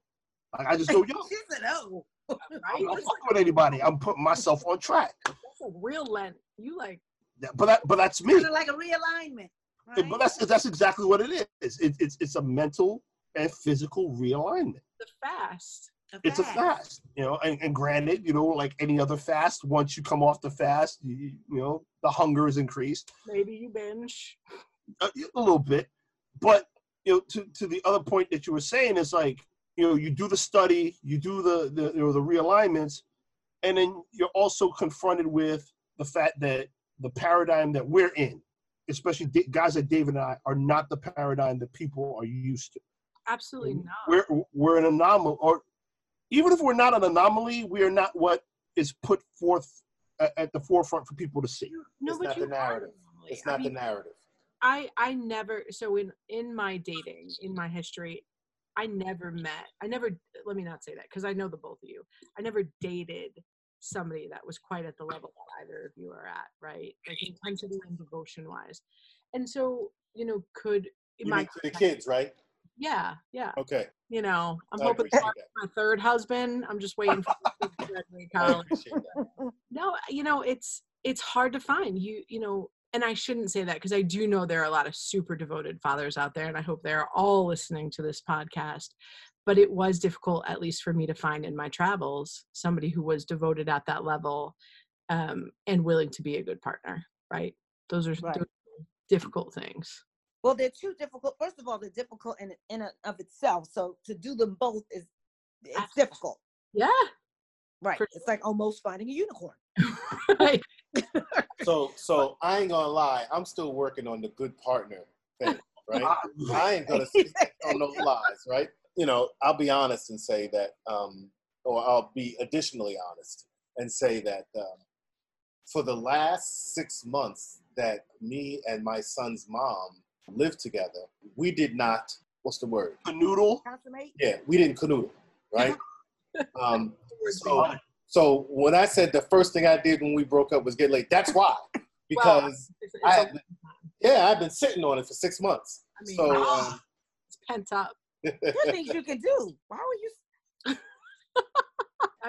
Like I just go, yo, She said, "Oh, Right. I'm not That's fucking with anybody. I'm putting myself on track. that's like real Lent. You like That- But that, but that's me. kind of like a realignment." Right? But that's that's exactly what it is. It, it's it's a mental and physical realignment. the fast. It's a fast, you know. And, and granted, you know, like any other fast, once you come off the fast, you, you know, the hunger is increased Maybe you binge. a, a little bit. But you know, to to the other point that you were saying is like, you know, you do the study, you do the the you know the realignments, and then you're also confronted with the fact that the paradigm that we're in, especially guys like David and I, are not the paradigm that people are used to. Absolutely not. We're we're an anomaly, or even if we're not an anomaly, we are not what is put forth at, at the forefront for people to see. no, It's but not you the narrative. are normally. It's I not the mean, narrative. I I never so in in my dating in my history I never met I never let me not say that because I know the both of you I never dated somebody that was quite at the level that either of you are at right? Like intensity and devotion wise. And so you know could You my the kids, right? yeah yeah. Okay. you know I'm I hoping for my third husband. I'm just waiting for graduate college. no you know it's it's hard to find. You you know and i shouldn't say that because i do know there are a lot of super devoted fathers out there and i hope they're all listening to this podcast but it was difficult at least for me to find in my travels somebody who was devoted at that level um, and willing to be a good partner right those are, Right. difficult things Well, they're too difficult. First of all, they're difficult in in and of itself. So to do them both is it's difficult. yeah Right. For It's like almost finding a unicorn. right So, so I ain't gonna lie. I'm still working on the good partner thing, right? I ain't gonna sit on those lies, right? You know, I'll be honest and say that, um, or I'll be additionally honest and say that um, for the last six months that me and my son's mom lived together, we did not. What's the word? The noodle. Yeah, we didn't canoodle, right? um, so, so when I said the first thing I did when we broke up was get laid, that's why. Because it's, it's I a- been, yeah, I've been sitting on it for six months. I mean, So, wow, um, it's pent up There's things you can do. Why were you?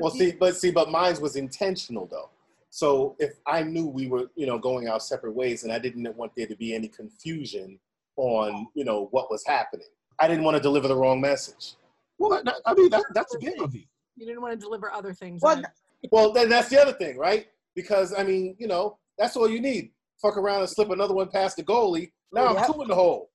Well, see, but see, but mine was intentional though. So if I knew we were, you know, going our separate ways, and I didn't want there to be any confusion on, you know, what was happening, I didn't want to deliver the wrong message. Well, that, I mean, that, that's big of you. You didn't want to deliver other things Well. Well, then that's the other thing, right? Because I mean, you know, that's all you need. Fuck around and slip another one past the goalie. Now I'm Yep. two in the hole.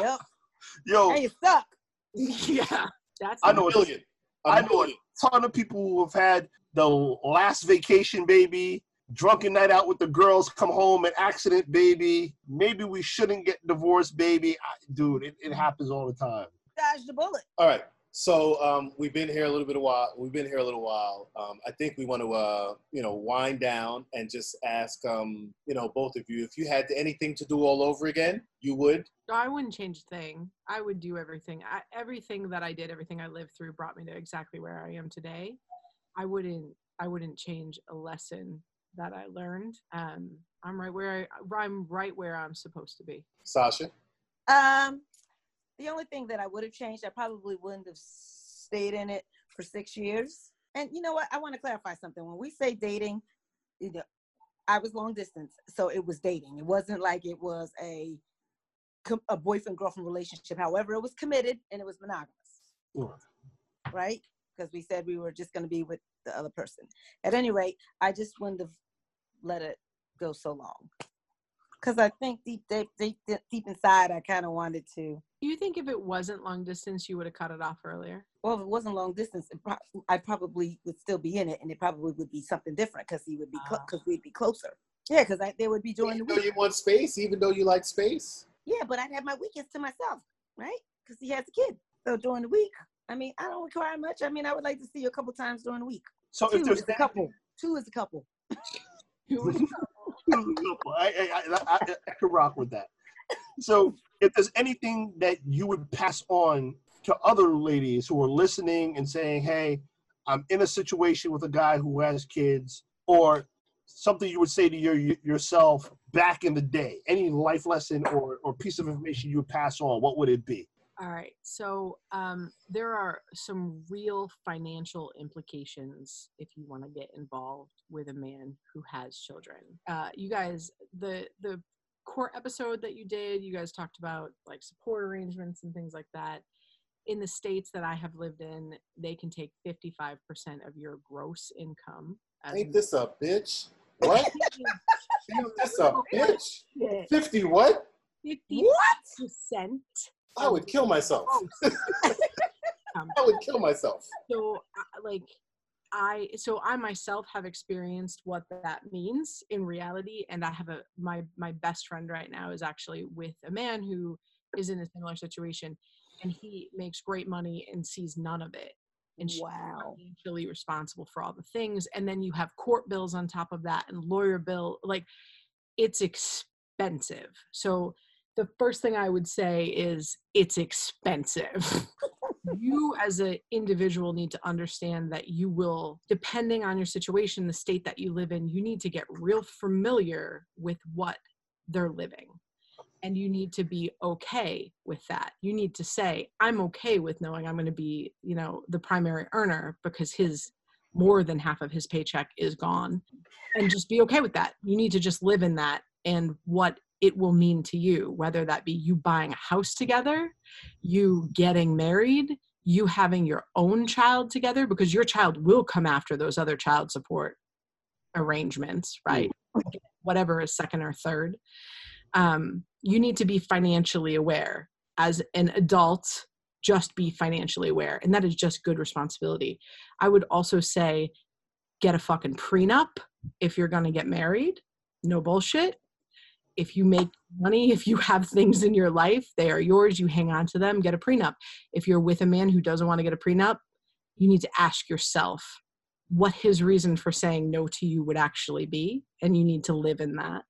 Yep. Yo, And you stuck. yeah, that's I A know it's- million. A I know a ton of people who have had the last vacation baby, drunken night out with the girls, come home, an accident baby. Maybe we shouldn't get divorced, baby. I, dude, it, it happens all the time. Dodge the bullet. All right. So um, we've been here a little bit of while. We've been here a little while. Um, I think we want to, uh, you know, wind down and just ask, um, you know, both of you, if you had anything to do all over again, you would. No, I wouldn't change a thing. I would do everything. I, everything that I did, everything I lived through, brought me to exactly where I am today. I wouldn't. I wouldn't change a lesson that I learned. Um, I'm right where I, I'm right where I'm supposed to be. Sasha. Um, the only thing that I would have changed, I probably wouldn't have stayed in it for six years. And you know what? I want to clarify something. When we say dating, you know, I was long distance, so it was dating. It wasn't like it was a a boyfriend girlfriend relationship. However, it was committed and it was monogamous, Right. right? Because we said we were just going to be with the other person. At any rate, I just wouldn't have let it go so long. Because I think deep, deep, deep, deep inside, I kind of wanted to. Do you think if it wasn't long distance, you would have cut it off earlier? Well, if it wasn't long distance, it pro- I probably would still be in it, and it probably would be something different because he would be Ah. because we'd be closer. Yeah, because they would be during the though week. you want space, even though you like space. Yeah, but I'd have my weekends to myself, right? Because he has a kid. So during the week, I mean, I don't require much. I mean, I would like to see you a couple times during the week. So Two if there's is a couple. Two is a couple. I, I, I, I, I could rock with that. So, if there's anything that you would pass on to other ladies who are listening and saying, "Hey, I'm in a situation with a guy who has kids," or something you would say to your yourself back in the day, any life lesson or, or piece of information you would pass on, what would it be? All right. So um, there are some real financial implications if you want to get involved with a man who has children. Uh, you guys, the the court episode that you did, you guys talked about like support arrangements and things like that. In the states that I have lived in, they can take 55% of your gross income. As Ain't this a bitch? What? Ain't this a bitch? Fifty What? 50 what? 50% What? I would kill myself. Oh. I would kill myself. so like i so i myself have experienced what that means in reality and i have a my my best friend right now is actually with a man who is in a similar situation and he makes great money and sees none of it and she's Wow. financially responsible for all the things and then you have court bills on top of that and lawyer bill like it's expensive so the first thing i would say is it's expensive. You as an individual need to understand that you will depending on your situation the state that you live in you need to get real familiar with what they're living. And you need to be okay with that. You need to say i'm okay with knowing i'm going to be you know the primary earner because his more than half of his paycheck is gone. And just be okay with that. You need to just live in that. And what it will mean to you whether that be you buying a house together you getting married you having your own child together because your child will come after those other child support arrangements right? Whatever is second or third. Um, you need to be financially aware. As an adult just be financially aware and that is just good responsibility. I would also say get a fucking prenup if you're going to get married. No bullshit if you make money if you have things in your life they are yours you hang on to them get a prenup. If you're with a man who doesn't want to get a prenup you need to ask yourself what his reason for saying no to you would actually be and you need to live in that.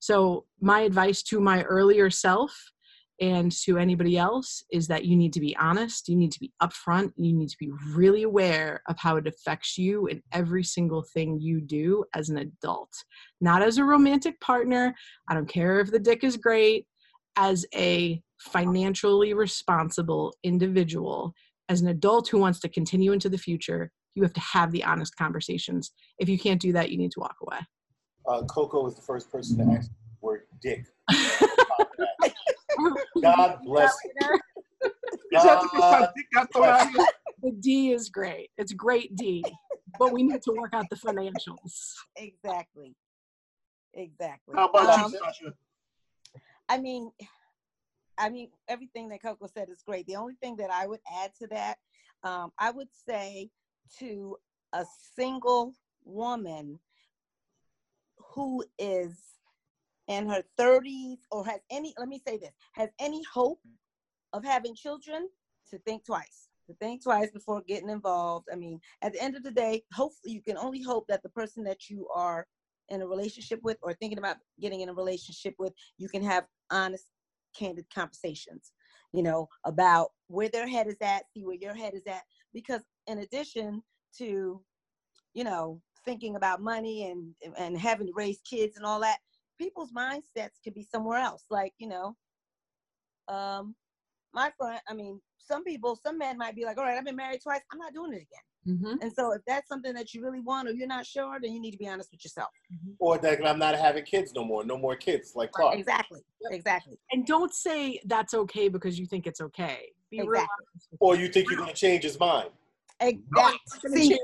So my advice to my earlier self and to anybody else is that you need to be honest, you need to be upfront, you need to be really aware of how it affects you in every single thing you do as an adult. Not as a romantic partner, I don't care if the dick is great, as a financially responsible individual, as an adult who wants to continue into the future, you have to have the honest conversations. If you can't do that, you need to walk away. Uh, Coco was the first person to ask the word dick. God bless. Is that the first time Dick got thrown out here? the D is great. It's great D, but we need to work out the financials. Exactly. Exactly. How about Um, you, Sasha? I mean, I mean, everything that Coco said is great. The only thing that I would add to that, um, I would say to a single woman who is in her 30s or has any, let me say this, has any hope of having children, to think twice. To think twice before getting involved. I mean, at the end of the day, hopefully you can only hope that the person that you are in a relationship with or thinking about getting in a relationship with, you can have honest, candid conversations, you know, about where their head is at, see where your head is at. Because in addition to, you know, thinking about money and and having to raise kids and all that, people's mindsets could be somewhere else. Like, you know, um, my friend, I mean, some people, some men might be like, all right, I've been married twice, I'm not doing it again. Mm-hmm. And so if that's something that you really want or you're not sure, then you need to be honest with yourself. Or that I'm not having kids no more. No more kids, like Clark. Exactly. Exactly. And don't say that's okay because you think it's okay. Be real Exactly. honest Or you think you're going to change his mind. Exactly. yourself. See, Change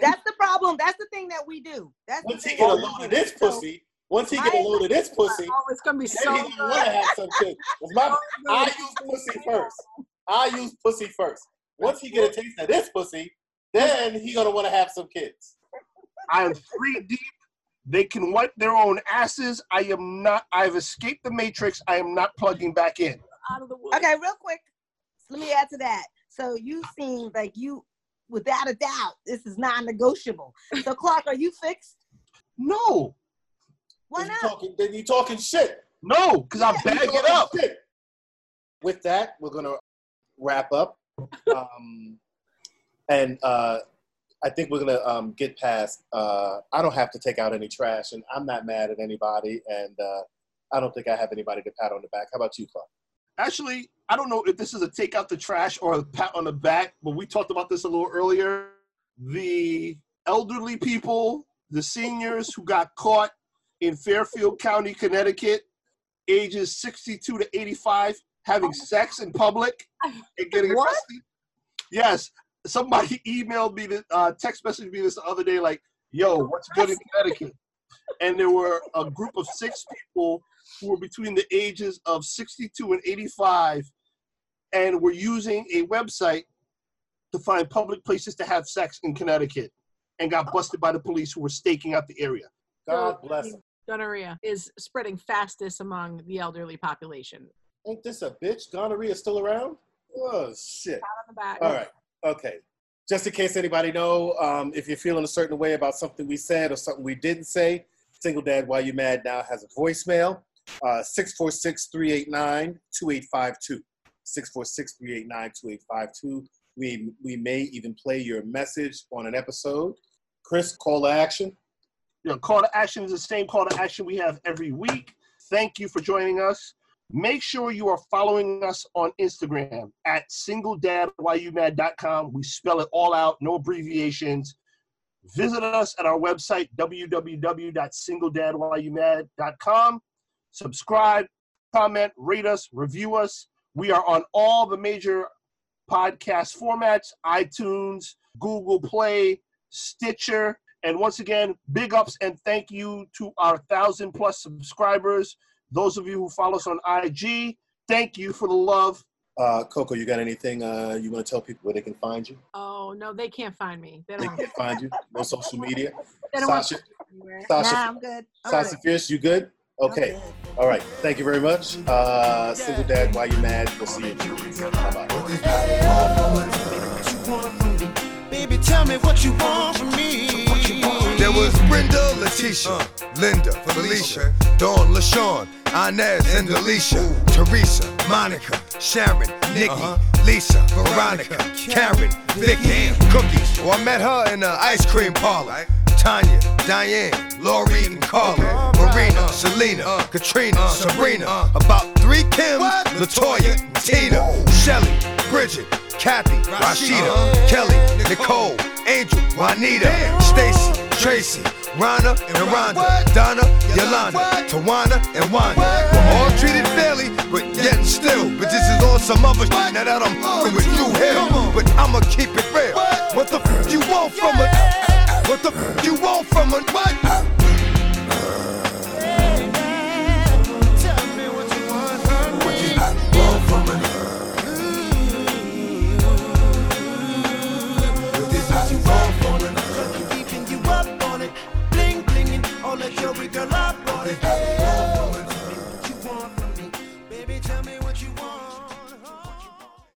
that's the problem. That's the thing that we do. That's the Once he thing get a that load of this So- pussy, Once he get a load of this pussy, Oh, it's gonna be so then he gonna want to have some kids. 'Cause my- oh, I use pussy first. I use pussy first. Once he get a taste of this pussy, then he gonna want to have some kids. I am three deep. They can wipe their own asses. I am not. I've escaped the matrix. I am not plugging back in. out of the woods. Okay, real quick. Let me add to that. So you seem like you, without a doubt, this is non-negotiable. So Clark, are you fixed? No, Why Then you not? Talking, then you talking shit. no, because I You bag it up. shit. With that, we're gonna wrap up, um, and uh, I think we're gonna um, get past. Uh, I don't have to take out any trash, and I'm not mad at anybody, and uh, I don't think I have anybody to pat on the back. How about you, Clark? Actually, I don't know if this is a take out the trash or a pat on the back, but we talked about this a little earlier. The elderly people, the seniors who got caught in Fairfield County, Connecticut, ages 62 to 85, having sex in public and getting What? arrested. Yes, somebody emailed me, the uh, text messaged me this the other day, like, yo, what's good in Connecticut? And there were a group of six people who were between the ages of 62 and 85 and were using a website to find public places to have sex in Connecticut and got busted by the police who were staking out the area. God bless him. Gonorrhea is spreading fastest among the elderly population. Ain't this a bitch? Gonorrhea is still around? Oh shit. On the back. All right. Okay. Just in case anybody know, um, if you're feeling a certain way about something we said or something we didn't say, Single Dad Why You Mad now has a voicemail, uh, 646-389-2852. 646-389-2852. We, we may even play your message on an episode. Chris, call to action. You know, call to action is the same call to action we have every week. Thank you for joining us. Make sure you are following us on Instagram at singledadwhyyouMad.com. We spell it all out, no abbreviations. Visit us at our website, www.singledadwhyyouMad.com. Subscribe, comment, rate us, review us. We are on all the major podcast formats iTunes, Google Play, Stitcher. And once again, big ups and thank you to our thousand plus subscribers. Those of you who follow us on IG, thank you for the love. Uh, Coco, you got anything uh, you want to tell people where they can find you? Oh no, they can't find me. They They don't. can find you. No social media. They don't want Sasha. Sasha, Nah, I'm good. I'm Sasha good. Fierce, you good? Okay. good. All right. Thank you very much. Uh, Single Dad, why you mad? We'll see you. Bye bye. Baby, tell me what you want from me. There was Brenda, Letitia, Linda, Felicia, Dawn, LaShawn, Inez, and Alicia, Teresa, Monica, Sharon, Nikki, Lisa, Veronica, Karen, Vicky, Cookies. Well, I met her in the ice cream parlor. Tanya, Diane, Lori, and Carla, Marina, Selena, Katrina, Sabrina, about three Kims, Latoya, Tina, Shelly, Bridget, Kathy, Rashida, Kelly, Nicole, Angel, Juanita, Stacy, Tracy, Rhonda, and Rhonda, Donna, Yolanda, Tawana, and Wanda. We're all treated fairly, but yet and still. But this is on some other shit now that I'm fucking with you here. But I'ma keep it real. What the f you want from it? What the f you want from it? with your love, boy. Hey,